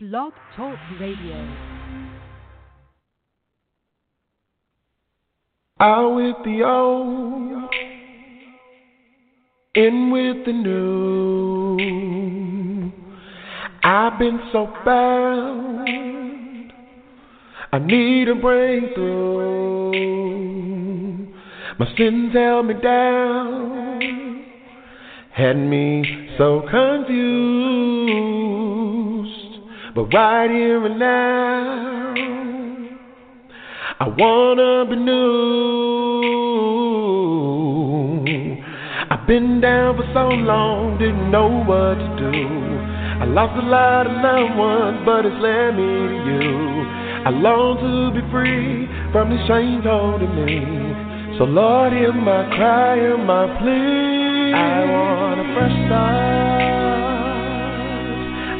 Blog Talk Radio. Out with the old, in with the new. I've been so bound, I need a breakthrough. My sins held me down, had me so confused. But right here and now, I wanna be new. I've been down for so long, didn't know what to do. I lost a lot of loved ones, but it's led me to you. I long to be free from the chains holding me. So Lord, hear my cry, hear my plea. I want a fresh start.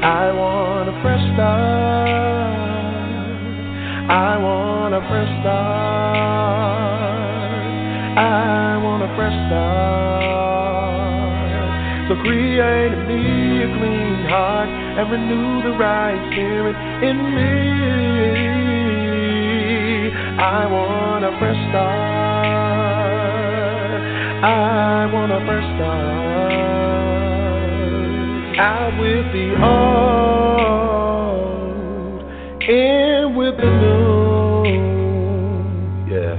I want a fresh start. I want a fresh start. I want a fresh start. So create in me a clean heart and renew the right spirit in me. I want a fresh start. I want a fresh start. Out with the old, in with the new. Yeah.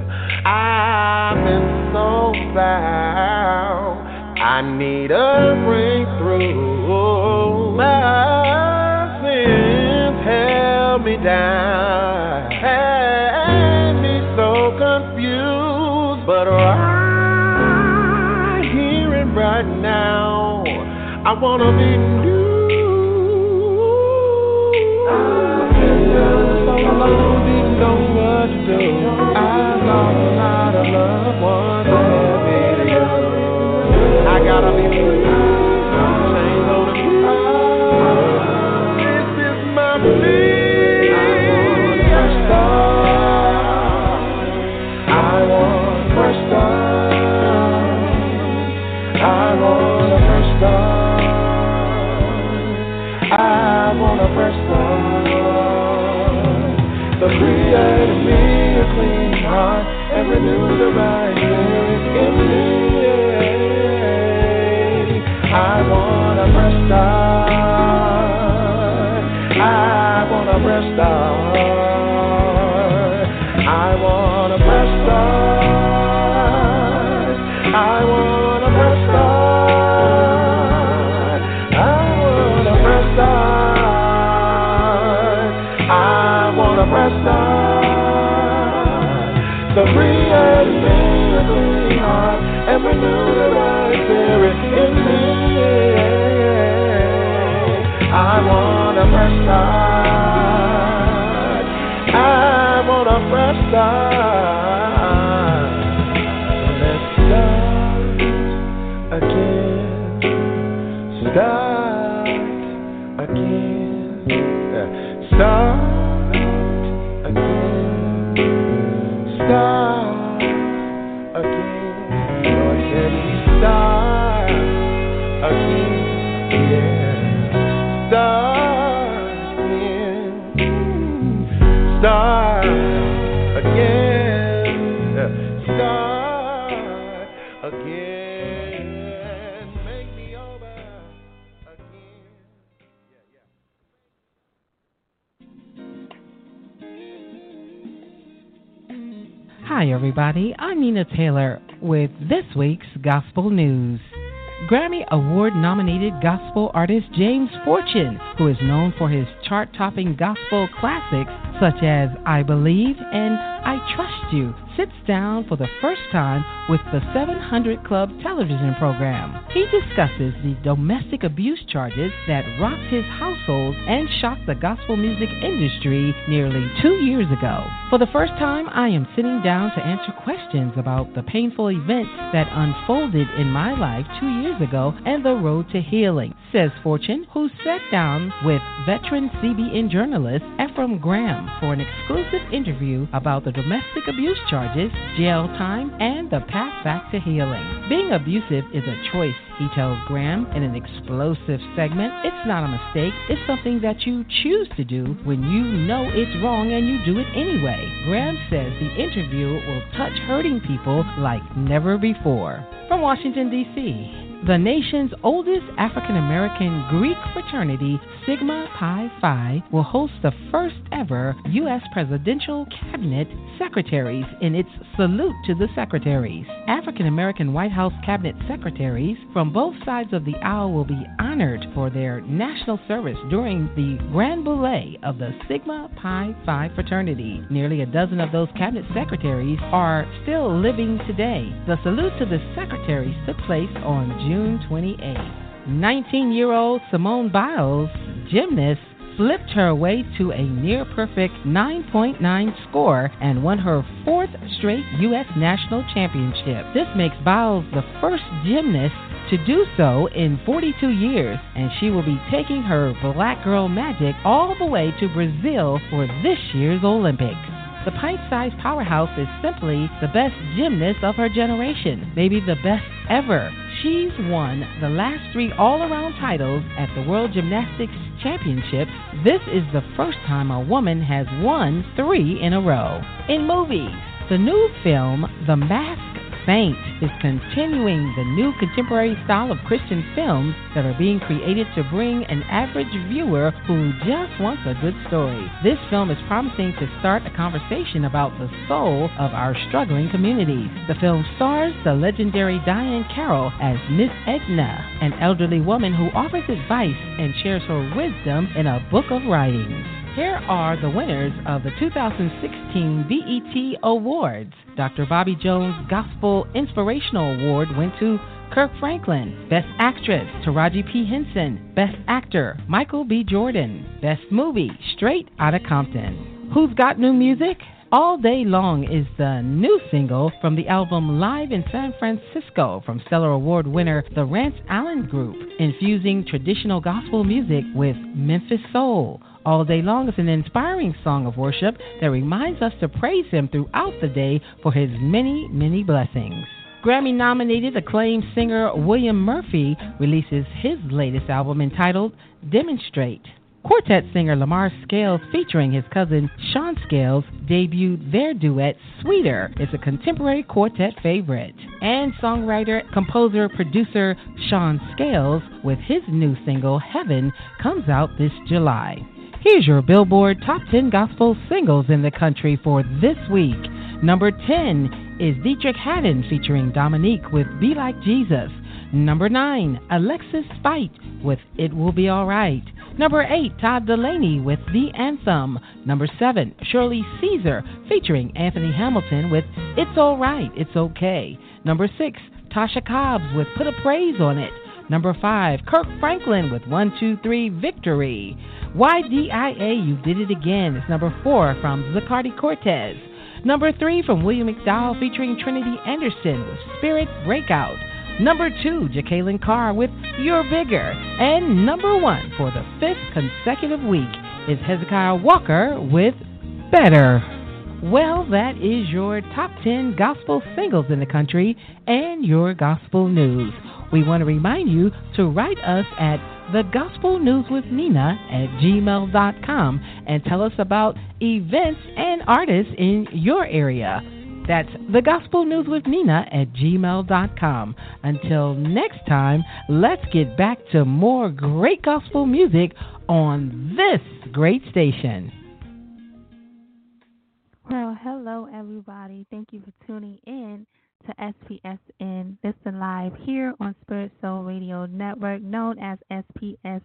I've been so bound. I need a breakthrough. My sins held me down, I wanna be new. So long, didn't know what to do. I lost a lot of loved ones. I gotta be free. Everybody. I'm Nina Taylor with this week's Gospel News. Grammy Award nominated gospel artist James Fortune, who is known for his chart topping gospel classics such as I Believe and I Trust You, sits down for the first time with the 700 Club television program. He discusses the domestic abuse charges that rocked his household and shocked the gospel music industry nearly two years ago. For the first time, I am sitting down to answer questions about the painful events that unfolded in my life two years ago and the road to healing, says Fortune, who sat down with veteran CBN journalist Efrem Graham for an exclusive interview about the domestic abuse charges, jail time, and the path back to healing. Being abusive is a choice, he tells Graham in an explosive segment. It's not a mistake, it's something that you choose to do when you know it's wrong and you do it anyway. Graham says the interview will touch hurting people like never before. From Washington, D.C., the nation's oldest African American Greek fraternity, Sigma Pi Phi, will host the first ever U.S. presidential cabinet secretaries in its Salute to the Secretaries. African American White House cabinet secretaries from both sides of the aisle will be honored for their national service during the Grand Boule of the Sigma Pi Phi fraternity. Nearly a dozen of those cabinet secretaries are still living today. The Salute to the Secretaries took place on June 28. 19 year old Simone Biles, gymnast, flipped her way to a near perfect 9.9 score and won her fourth straight U.S. national championship. This makes Biles the first gymnast to do so in 42 years, and she will be taking her black girl magic all the way to Brazil for this year's Olympics. The pint sized powerhouse is simply the best gymnast of her generation, maybe the best ever. She's won the last three all around titles at the World Gymnastics Championships. This is the first time a woman has won three in a row. In movies, the new film, The Mask Saint is continuing the new contemporary style of Christian films that are being created to bring an average viewer who just wants a good story. This film is promising to start a conversation about the soul of our struggling communities. The film stars the legendary Diahann Carroll as Miss Edna, an elderly woman who offers advice and shares her wisdom in a book of writings. Here are the winners of the 2016 BET Awards. Dr. Bobby Jones Gospel Inspirational Award went to Kirk Franklin. Best Actress, Taraji P. Henson. Best Actor, Michael B. Jordan. Best Movie, Straight Outta Compton. Who's got new music? All Day Long is the new single from the album Live in San Francisco from Stellar Award winner the Rance Allen Group, infusing traditional gospel music with Memphis soul. All Day Long is an inspiring song of worship that reminds us to praise Him throughout the day for His many, many blessings. Grammy nominated acclaimed singer William Murphy releases his latest album entitled Demonstrate. Quartet singer Lamar Scales, featuring his cousin Sean Scales, debuted their duet Sweeter. It's a contemporary quartet favorite. And songwriter, composer, producer Sean Scales, with his new single Heaven, comes out this July. Here's your Billboard Top 10 Gospel Singles in the country for this week. Number 10 is Deitrick Haddon featuring Dominique with Be Like Jesus. Number 9, Alexis Spight with It Will Be Alright. Number 8, Todd Dulaney with The Anthem. Number 7, Shirley Caesar featuring Anthony Hamilton with It's Alright, It's Okay. Number 6, Tasha Cobbs with Put a Praise on It. Number 5, Kirk Franklin with 123 Victory. YDIA, You Did It Again is number four from Zacardi Cortez. Number three from William McDowell featuring Trinity Anderson with Spirit Breakout. Number two, Jekalyn Carr with You're Bigger. And number one for the fifth consecutive week is Hezekiah Walker with Better. Well, that is your top 10 gospel singles in the country and your gospel news. We want to remind you to write us at the Gospel News with Nina at gmail.com and tell us about events and artists in your area. That's the Gospel News with Nina at gmail.com. Until next time, let's get back to more great gospel music on this great station. Well, hello, everybody. Thank you for tuning in to SPSN Listen Live here on Spirit Soul Radio Network, known as SPSN.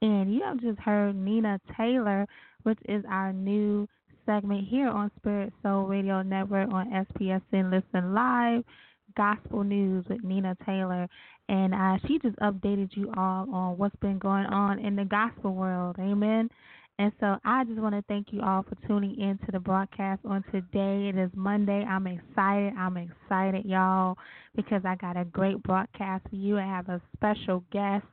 You have just heard Nina Taylor, which is our new segment here on Spirit Soul Radio Network on SPSN Listen Live, Gospel News with Nina Taylor. And uh, she just updated you all on what's been going on in the gospel world. Amen. And so I just want to thank you all for tuning in to the broadcast on today. It is Monday. I'm excited. I'm excited, y'all, because I got a great broadcast for you. I have a special guest,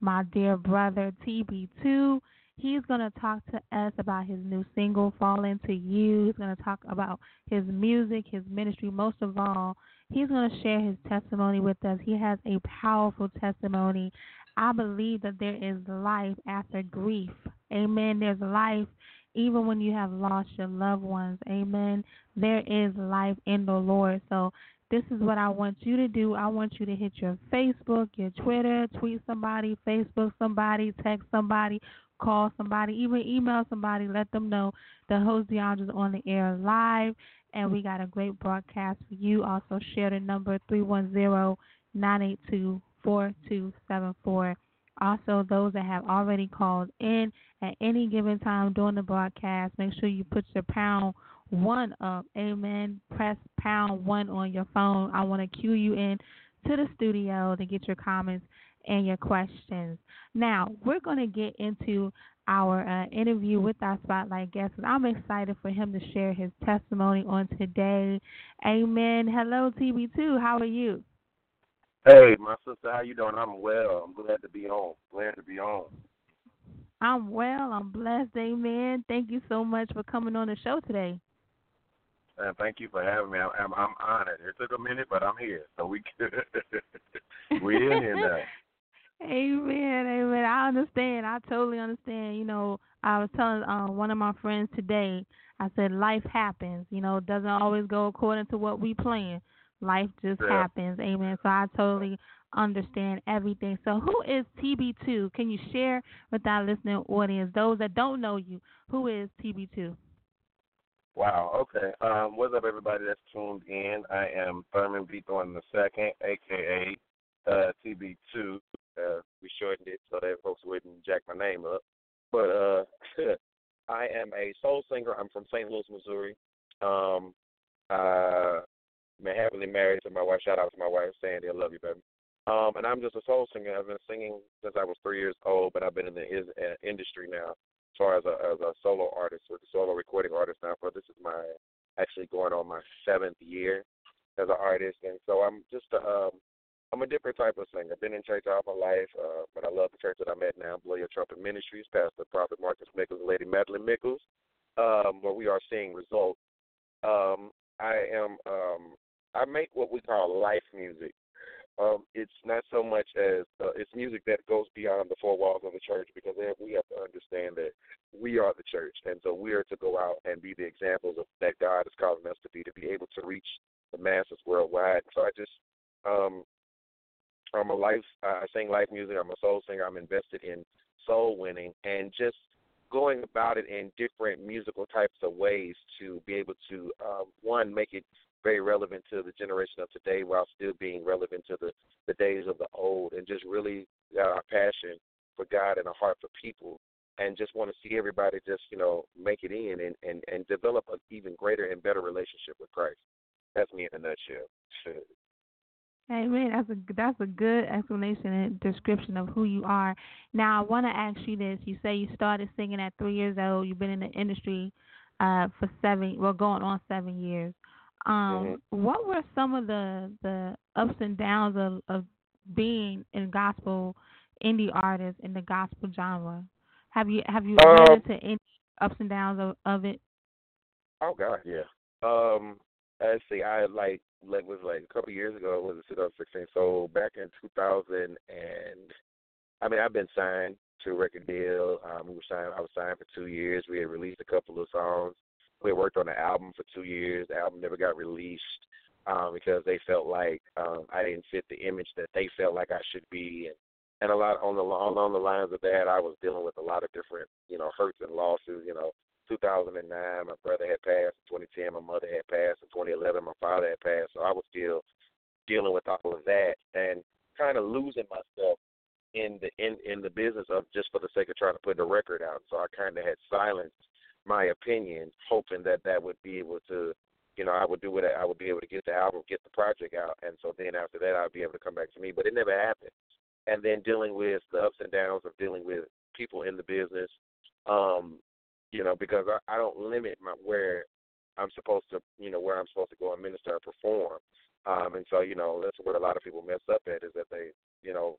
my dear brother TB2. He's going to talk to us about his new single, Fall Into You. He's going to talk about his music, his ministry. Most of all, he's going to share his testimony with us. He has a powerful testimony. I believe that there is life after grief. Amen. There's life even when you have lost your loved ones. Amen. There is life in the Lord. So this is what I want you to do. I want you to hit your Facebook, your Twitter, tweet somebody, Facebook somebody, text somebody, call somebody, even email somebody, let them know the host DeAndre is on the air live and we got a great broadcast for you. Also share the number three one zero nine eight two four two seven four. Also, those that have already called in at any given time during the broadcast, make sure you put your pound one up. Amen. Press pound one on your phone. I want to cue you in to the studio to get your comments and your questions. Now, we're going to get into our uh, interview with our spotlight guest. And I'm excited for him to share his testimony on today. Amen. Hello, TB2. How are you? Hey, my sister, how you doing? I'm well. I'm glad to be on. Glad to be on. I'm well. I'm blessed. Amen. Thank you so much for coming on the show today. And thank you for having me. I'm, I'm honored. It took a minute, but I'm here. So we we in here now. Amen, amen. I understand. I totally understand. You know, I was telling uh, one of my friends today. I said life happens. You know, it doesn't always go according to what we plan. Life just yeah. happens. Amen. So I totally understand everything. So who is TB2? Can you share with our listening audience, those that don't know you, who is TB2? Wow. Okay. Um, what's up, everybody that's tuned in? I am Thurman B. Thornton the second, aka uh, TB2. Uh, we shortened it so that folks wouldn't jack my name up. But uh, I am a soul singer. I'm from St. Louis, Missouri. Um, uh, I'm happily married to my wife. Shout out to my wife, Sandy. I love you, baby. Um, and I'm just a soul singer. I've been singing since I was three years old, but I've been in the uh, industry now as far as a, as a solo artist, with a solo recording artist now. For this is my actually going on my seventh year as an artist, and so I'm just a, um, I'm a different type of singer. I've been in church all my life, uh, but I love the church that I'm at now, Blow Your Trumpet Ministries, Pastor Prophet Marcus Mickles Lady Madeline Mickles, um, where we are seeing results. Um, I am um, I make what we call life music. Um, it's not so much as uh, it's music that goes beyond the four walls of the church because we have to understand that we are the church, and so we are to go out and be the examples of that God is calling us to be to be able to reach the masses worldwide. So I just um, I'm a life I sing life music. I'm a soul singer. I'm invested in soul winning and just going about it in different musical types of ways to be able to um, one make it very relevant to the generation of today while still being relevant to the, the days of the old and just really got our passion for God and a heart for people and just want to see everybody just, you know, make it in and, and, and develop an even greater and better relationship with Christ. That's me in a nutshell. Amen. That's a that's a good explanation and description of who you are. Now I want to ask you this. You say you started singing at three years old. You've been in the industry uh, for seven, well, going on seven years. Um, mm-hmm. What were some of the the ups and downs of, of being in gospel indie artist in the gospel genre? Have you have you um, run into any ups and downs of, of it? Oh God, yeah. Um, let's see. I like like was like a couple years ago. It was it 2016? So back in 2000 and I mean I've been signed to a record deal. Um, we were signed. I was signed for two years. We had released a couple of songs we worked on the album for two years. The album never got released um, because they felt like um, I didn't fit the image that they felt like I should be, and and a lot on the along the lines of that, I was dealing with a lot of different you know hurts and losses. You know, 2009, my brother had passed. In 2010, my mother had passed. In 2011, my father had passed. So I was still dealing with all of that and kind of losing myself in the in in the business of just for the sake of trying to put the record out. So I kind of had silenced my opinion, hoping that that would be able to, you know, I would do it. I would be able to get the album, get the project out, and so then after that, I'd be able to come back to me. But it never happened. And then dealing with the ups and downs of dealing with people in the business, um, you know, because I, I don't limit my where I'm supposed to, you know, where I'm supposed to go and minister and perform. Um, and so, you know, that's where a lot of people mess up at is that they, you know,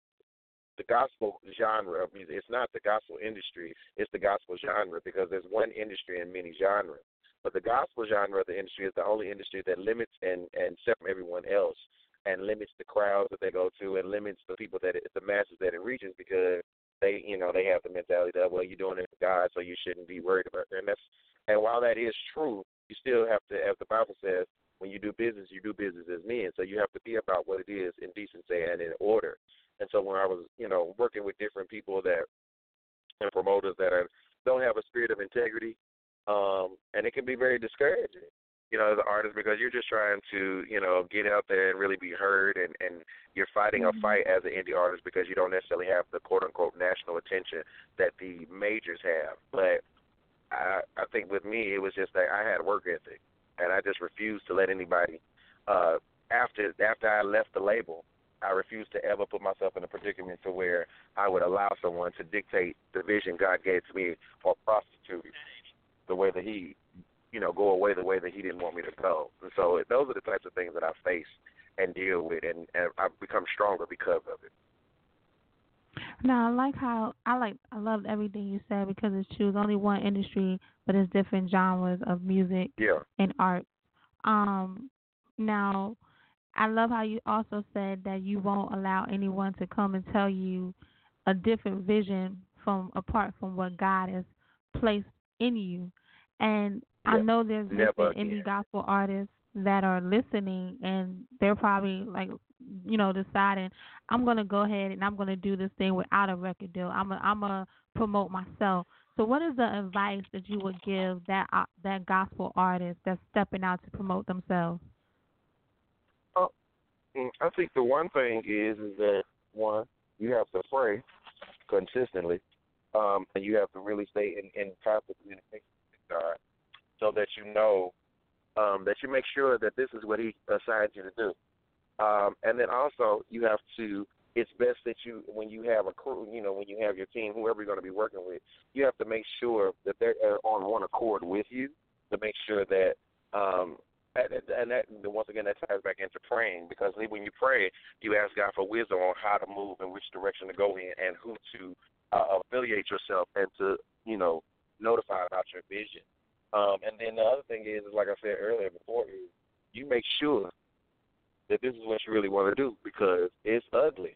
the gospel genre of music. It's not the gospel industry. It's the gospel genre because there's one industry and many genres. But the gospel genre of the industry is the only industry that limits and and separate everyone else and limits the crowds that they go to and limits the people that it, the masses that it reaches because they you know they have the mentality that well you're doing it for God so you shouldn't be worried about it. and that's and while that is true you still have to as the Bible says when you do business you do business as men so you have to be about what it is in decency and in order and so when I was you know working with different people that and promoters that are don't have a spirit of integrity um and it can be very discouraging you know, as an artist because you're just trying to, you know, get out there and really be heard and, and you're fighting mm-hmm. a fight as an indie artist because you don't necessarily have the quote unquote national attention that the majors have. But I I think with me it was just that I had work ethic and I just refused to let anybody uh after after I left the label I refuse to ever put myself in a predicament to where I would allow someone to dictate the vision God gave to me or prostitute the way that he you know, go away the way that he didn't want me to go. And so those are the types of things that I face and deal with, and, and I've become stronger because of it. Now I like how I like I loved everything you said because it's true. It's only one industry, but it's different genres of music yeah. and art. Um, now I love how you also said that you won't allow anyone to come and tell you a different vision from apart from what God has placed in you. And I know there's indie gospel artists that are listening and they're probably like you know deciding I'm going to go ahead and I'm going to do this thing without a record deal. I'm a, I'm going to promote myself. So what is the advice that you would give that uh, that gospel artist that's stepping out to promote themselves? Uh, mm, I think the one thing is is that one you have to pray consistently, um, and you have to really stay in, in constant communication with God so that you know um, that you make sure that this is what he assigned you to do. Um, and then also you have to. It's best that you, when you have a crew, you know, when you have your team, whoever you're going to be working with, you have to make sure that they're on one accord with you. To make sure that, um, and, that once again that ties back into praying because when you pray, you ask God for wisdom on how to move and which direction to go in and who to uh, affiliate yourself and to, you know, notify about your vision. Um, and then the other thing is, is like I said earlier before, is you make sure that this is what you really want to do because it's ugly,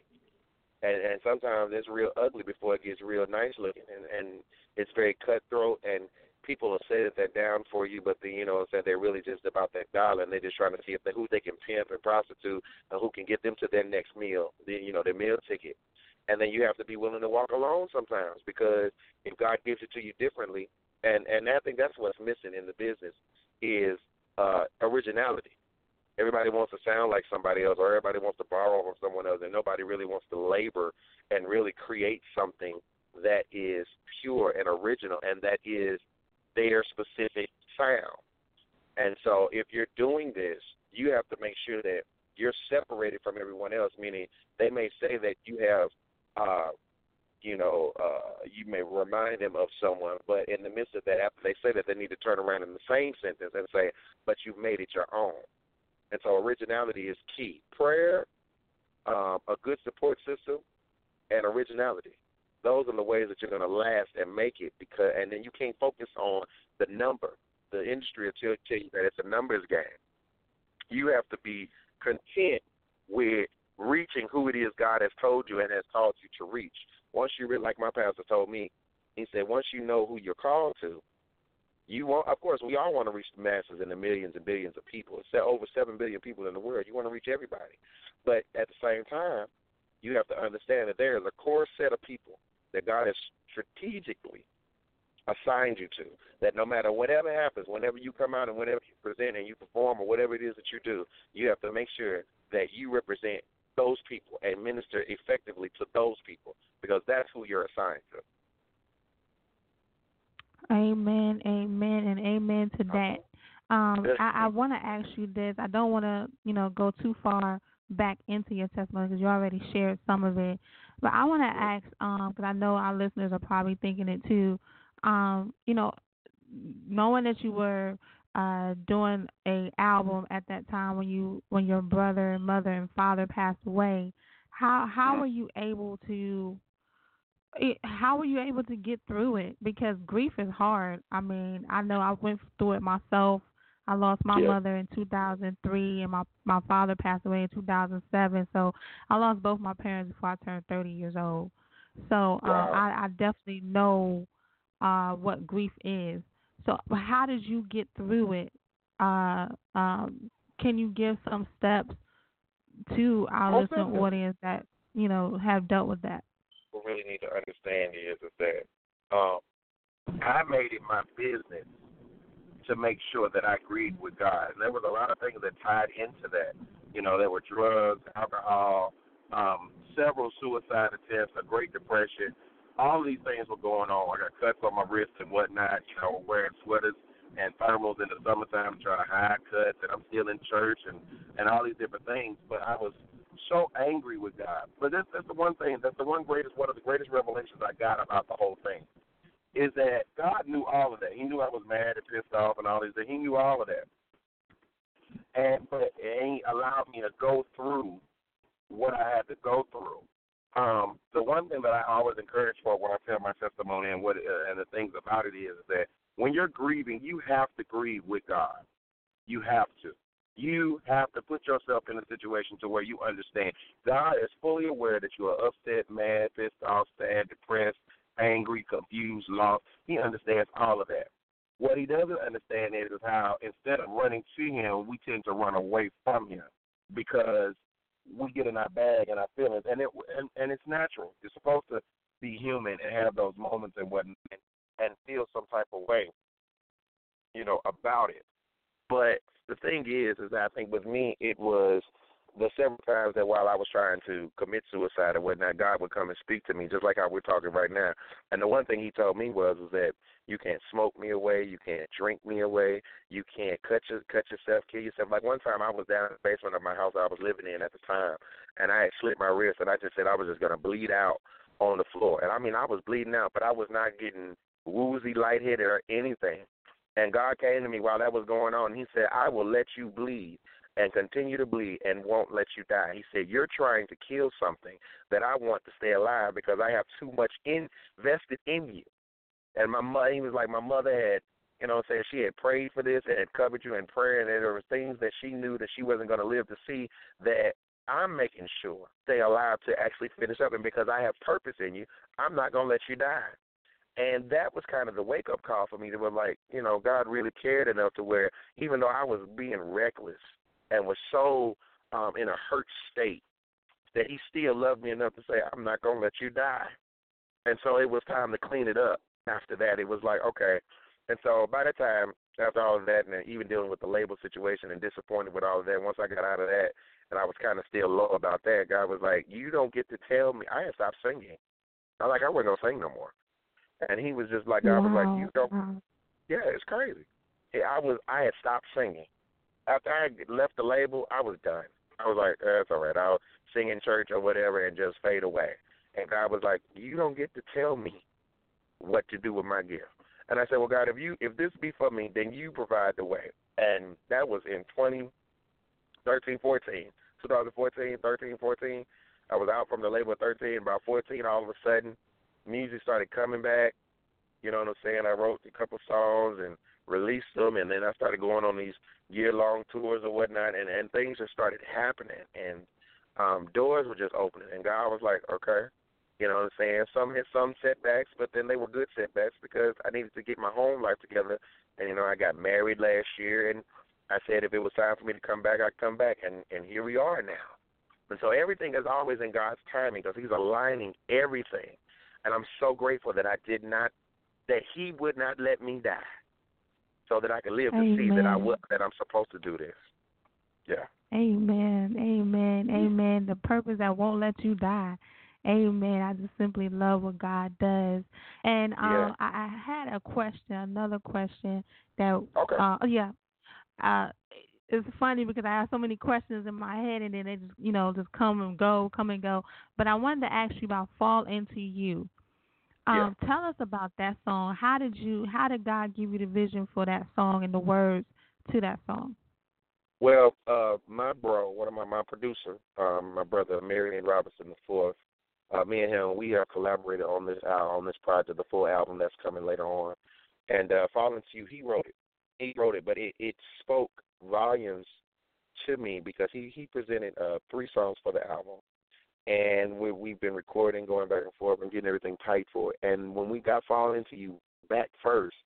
and and sometimes it's real ugly before it gets real nice looking, and and it's very cutthroat, and people will say that they're down for you, but then you know that they're really just about that dollar, and they're just trying to see if they, who they can pimp and prostitute, and who can get them to their next meal, the, you know, their meal ticket. And then you have to be willing to walk alone sometimes because if God gives it to you differently, and and I think that's what's missing in the business is uh, originality. Everybody wants to sound like somebody else, or everybody wants to borrow from someone else, and nobody really wants to labor and really create something that is pure and original, and that is their specific sound. And so, if you're doing this, you have to make sure that you're separated from everyone else. Meaning, they may say that you have uh, you know, uh, you may remind them of someone, but in the midst of that, after they say that, they need to turn around in the same sentence and say, but you've made it your own. And so originality is key. Prayer, um, a good support system, and originality. Those are the ways that you're going to last and make it. Because, and then you can't focus on the number. The industry will tell, tell you that it's a numbers game. You have to be content with reaching who it is God has told you and has called you to reach once you like my pastor told me, he said, once you know who you're called to, you want. Of course, we all want to reach the masses and the millions and billions of people. It's over seven billion people in the world. You want to reach everybody, but at the same time, you have to understand that there is a core set of people that God has strategically assigned you to. That no matter whatever happens, whenever you come out and whenever you present and you perform or whatever it is that you do, you have to make sure that you represent those people and minister effectively to those people because that's who you're assigned to. Amen, amen, and amen to that. Um, I, I want to ask you this. I don't want to, you know, go too far back into your testimony because you already shared some of it. But I want to ask, because um, I know our listeners are probably thinking it too. Um, you know, knowing that you were uh, doing a album at that time when you when your brother, and mother, and father passed away, how how were you able to it, how were you able to get through it? Because grief is hard. I mean, I know I went through it myself. I lost my Yeah. mother in 2003, and my my father passed away in 2007. So I lost both my parents before I turned 30 years old. So uh, Wow. I, I definitely know uh, what grief is. So how did you get through it? Uh, um, can you give some steps to our listening definitely. audience that you know have dealt with that? people really need to understand is is that um, I made it my business to make sure that I agreed with God. And there was a lot of things that tied into that. You know, there were drugs, alcohol, um, several suicide attempts, a Great Depression. All these things were going on. I got cuts on my wrists and whatnot. You know, wearing sweaters and thermals in the summertime, trying to hide cuts, and I'm still in church and and all these different things. But I was so angry with God. But that's that's the one thing. That's the one greatest one of the greatest revelations I got about the whole thing is that God knew all of that. He knew I was mad and pissed off and all these things. He knew all of that. And but ain't allowed me to go through what I had to go through. Um, the one thing that I always encourage for when I tell my testimony and what uh, and the things about it is that when you're grieving, you have to grieve with God. You have to. You have to put yourself in a situation to where you understand God is fully aware that you are upset, mad, pissed off, sad, depressed, angry, confused, lost. He understands all of that. What he doesn't understand is, how instead of running to him, we tend to run away from him because we get in our bag and our feelings, and it and, and it's natural. You're supposed to be human and have those moments and whatnot, and, feel some type of way, you know, about it. But the thing is, is I think with me, it was the several times that while I was trying to commit suicide or whatnot, God would come and speak to me, just like how we're talking right now. And the one thing He told me was, is that you can't smoke me away, you can't drink me away, you can't cut your, cut yourself, kill yourself. Like one time, I was down in the basement of my house I was living in at the time, and I had slit my wrist, and I just said I was just gonna bleed out on the floor. And I mean, I was bleeding out, but I was not getting woozy, lightheaded, or anything. And God came to me while that was going on, and He said, I will let you bleed and continue to bleed and won't let you die. He said, You're trying to kill something that I want to stay alive because I have too much invested in you. And my mother, he was like, My mother had, you know saying, she had prayed for this and had covered you in prayer, and there were things that she knew that she wasn't going to live to see that I'm making sure stay alive to actually finish up. And because I have purpose in you, I'm not going to let you die. And that was kind of the wake up call for me to was like, you know, God really cared enough to where even though I was being reckless and was so um in a hurt state that he still loved me enough to say, I'm not gonna let you die. And so it was time to clean it up after that. It was like, okay. And so by the time after all of that and even dealing with the label situation and disappointed with all of that, once I got out of that and I was kinda still low about that, God was like, You don't get to tell me I had stopped singing. I was like I wasn't gonna sing no more. And he was just like, God was like, you don't. Wow. Yeah, it's crazy. I was. I had stopped singing after I left the label. I was done. I was like, eh, that's all right. I'll sing in church or whatever and just fade away. And God was like, you don't get to tell me what to do with my gift. And I said, well, God, if you if this be for me, then you provide the way. And that was in 2013, 14, 2014, 13, 14. I was out from the label at 13. About 14, all of a sudden, music started coming back. You know what I'm saying? I wrote a couple songs and released them, and then I started going on these year-long tours or whatnot, and and things just started happening, and um doors were just opening, and God was like, okay, you know what I'm saying? Some hit some setbacks, but then they were good setbacks because I needed to get my home life together, and you know I got married last year, and I said if it was time for me to come back, I'd come back, and and here we are now. And so everything is always in God's timing because He's aligning everything. And I'm so grateful that I did not, that He would not let me die, so that I could live to see that I Amen. would, that I'm supposed to do this. Yeah. Amen. Amen. Amen. The purpose that won't let you die. Amen. I just simply love what God does. And um, Yeah. I, I had a question, another question that, Okay. uh, oh, yeah. Uh, it's funny because I have so many questions in my head and then they just, you know, just come and go, come and go. But I wanted to ask you about Fall Into You. Um, Tell us about that song. How did you, how did God give you the vision for that song and the words to that song? Well, uh, my bro, one of my my producer, um, my brother Marion Robinson the fourth, Uh, me and him, we have collaborated on this uh, on this project, the full album that's coming later on. And uh, Fall Into You, he wrote it. He wrote it, but it, it spoke volumes to me because he he presented uh, three songs for the album, and we we've been recording, going back and forth, and getting everything tight for it. And when we got Fall Into You back first,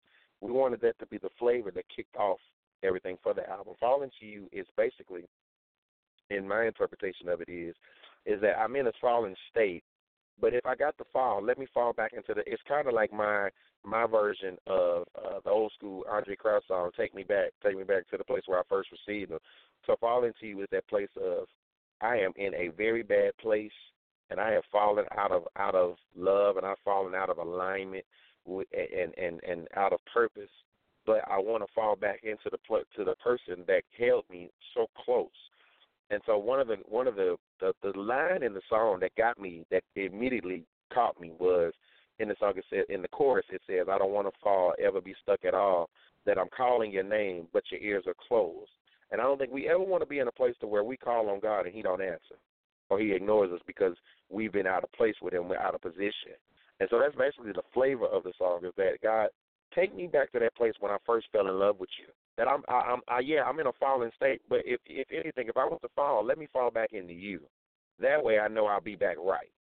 we wanted that to be the flavor that kicked off everything for the album. Fall Into You is basically, in my interpretation of it, is is that I'm in a fallen state, but if I got to fall, let me fall back into the. It's kind of like my my version of uh, the old school Andraé Crouch song, "Take Me Back, Take Me Back to the place where I first received them." So falling to you is that place of I am in a very bad place, and I have fallen out of out of love, and I've fallen out of alignment with and and and out of purpose. But I want to fall back into the to the person that held me so close. And so one of the one of the, the the line in the song that got me that immediately caught me was in the song it said in the chorus it says I don't want to fall ever be stuck at all that I'm calling your name but your ears are closed and I don't think we ever want to be in a place to where we call on God and He don't answer, or He ignores us because we've been out of place with Him, we're out of position. And so that's basically the flavor of the song is that God, take me back to that place when I first fell in love with you. That I'm, I, I'm, I, yeah, I'm in a fallen state, but if, if anything, if I want to fall, let me fall back into you. That way, I know I'll be back right.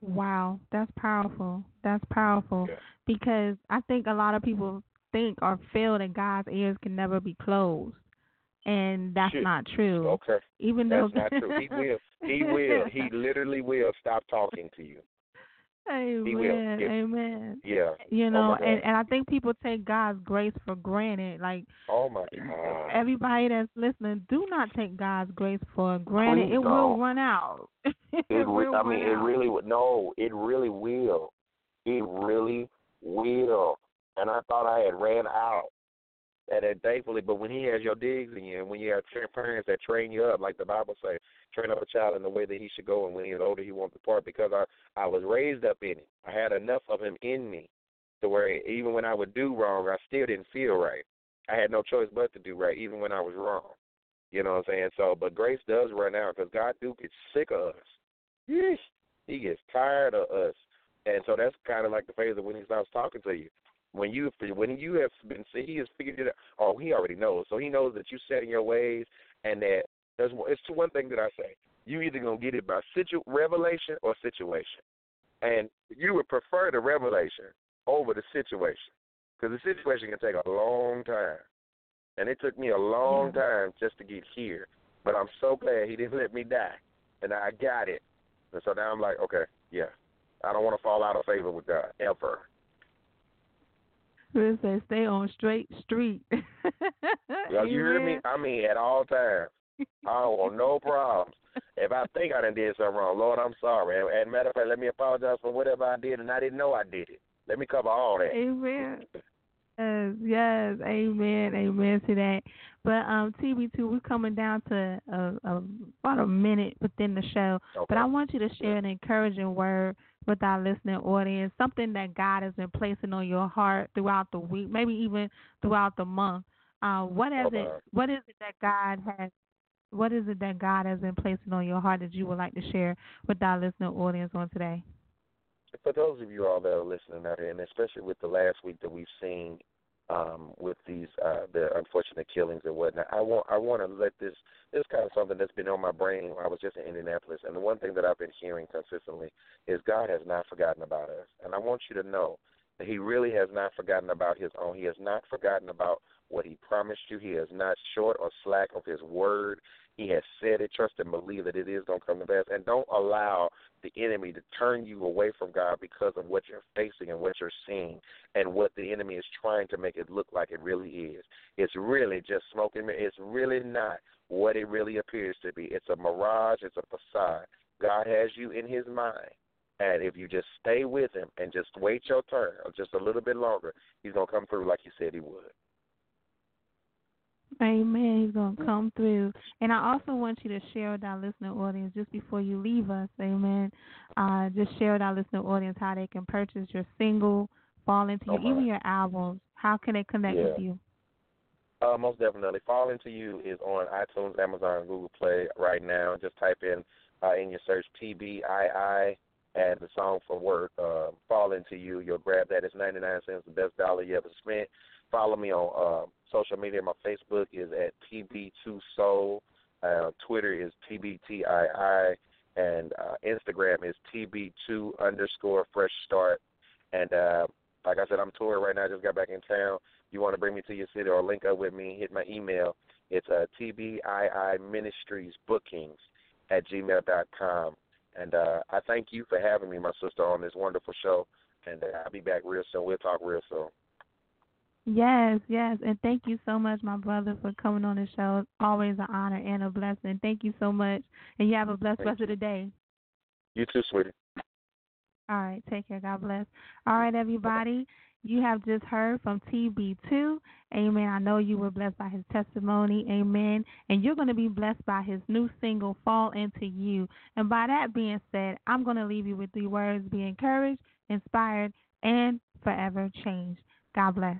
Wow, that's powerful. That's powerful yeah. because I think a lot of people think or feel that God's ears can never be closed. And that's Shit. not true. Okay. Even that's though not true. He will. He will. He literally will stop talking to you. Amen. He will. If, Amen. Yeah. You oh know, and and I think people take God's grace for granted. Like Oh my God. everybody that's listening, do not take God's grace for granted. Please it don't. will run out. it, It, will I mean, it really would. No, it really will. It really will. And I thought I had ran out. And then thankfully, but when he has your digs in you, and when you have parents that train you up, like the Bible says, train up a child in the way that he should go, and when he's older, he won't depart. Because I I was raised up in it. I had enough of him in me, to where even when I would do wrong, I still didn't feel right. I had no choice but to do right, even when I was wrong. You know what I'm saying? So, but grace does run out because God do get sick of us. Yeesh. He gets tired of us, and so that's kind of like the phase of when he stops talking to you. When you when you have been see, he has figured it out. Oh, he already knows. So he knows that you set in your ways, and that there's it's one thing that I say. You either gonna get it by situ revelation or situation, and you would prefer the revelation over the situation because the situation can take a long time, and it took me a long time just to get here. But I'm so glad he didn't let me die, and I got it. And so now I'm like, okay, yeah, I don't want to fall out of favor with God ever. Says stay on straight street. You hear me? I mean, at all times. I don't want no problems. If I think I done did something wrong, Lord, I'm sorry. And, and matter of fact, let me apologize for whatever I did, and I didn't know I did it. Let me cover all that. Amen. Yes, yes, amen, amen to that. But um, TB2, we're coming down to uh, uh, about a minute within the show. Okay. But I want you to share an encouraging word with our listening audience, something that God has been placing on your heart throughout the week, maybe even throughout the month. Uh, what is it? What is it that God has? What is it that God has been placing on your heart that you would like to share with our listening audience on today? for those of you all that are listening out here, and especially with the last week that we've seen um, with these uh, the unfortunate killings and whatnot, I want I want to let this this is kind of something that's been on my brain. I was just in Indianapolis, and the one thing that I've been hearing consistently is God has not forgotten about us, and I want you to know that He really has not forgotten about His own. He has not forgotten about what He promised you. He is not short or slack of His word. He has said it. Trust and believe that it is going to come to pass, and don't allow the enemy to turn you away from God because of what you're facing and what you're seeing and what the enemy is trying to make it look like it really is. It's really just smoke and mirrors. It's really not what it really appears to be. It's a mirage. It's a facade. God has you in His mind. And if you just stay with him and just wait your turn or just a little bit longer, he's going to come through like he said he would. Amen. He's going to come through. And I also want you to share with our listener audience just before you leave us. Amen. Uh, just share with our listener audience how they can purchase your single, Fall Into You, Oh, even your albums. How can they connect Yeah. with you? Uh, most definitely. Fall Into You is on iTunes, Amazon, Google Play right now. Just type in uh, in your search TBII and the song for work, uh, Fall Into You. You'll grab that. It's 99 cents, the best dollar you ever spent. Follow me on uh, social media. My Facebook is at TB2Soul. Uh, Twitter is TBTII. And uh, Instagram is TB2 underscore fresh start. And uh, like I said, I'm touring right now. I just got back in town. You want to bring me to your city or link up with me, hit my email. It's uh, TBII Ministries Bookings at gmail.com. And uh, I thank you for having me, my sister, on this wonderful show. And uh, I'll be back real soon. We'll talk real soon. Yes, yes, and thank you so much, my brother, for coming on the show. It's always an honor and a blessing. Thank you so much, and you have a blessed Thank rest of the day. You too, sweetie. All right, take care. God bless. All right, everybody. You have just heard from TB2. Amen. I know you were blessed by his testimony. Amen. And you're going to be blessed by his new single, Fall Into You. And by that being said, I'm going to leave you with three words be encouraged, inspired, and forever changed. God bless.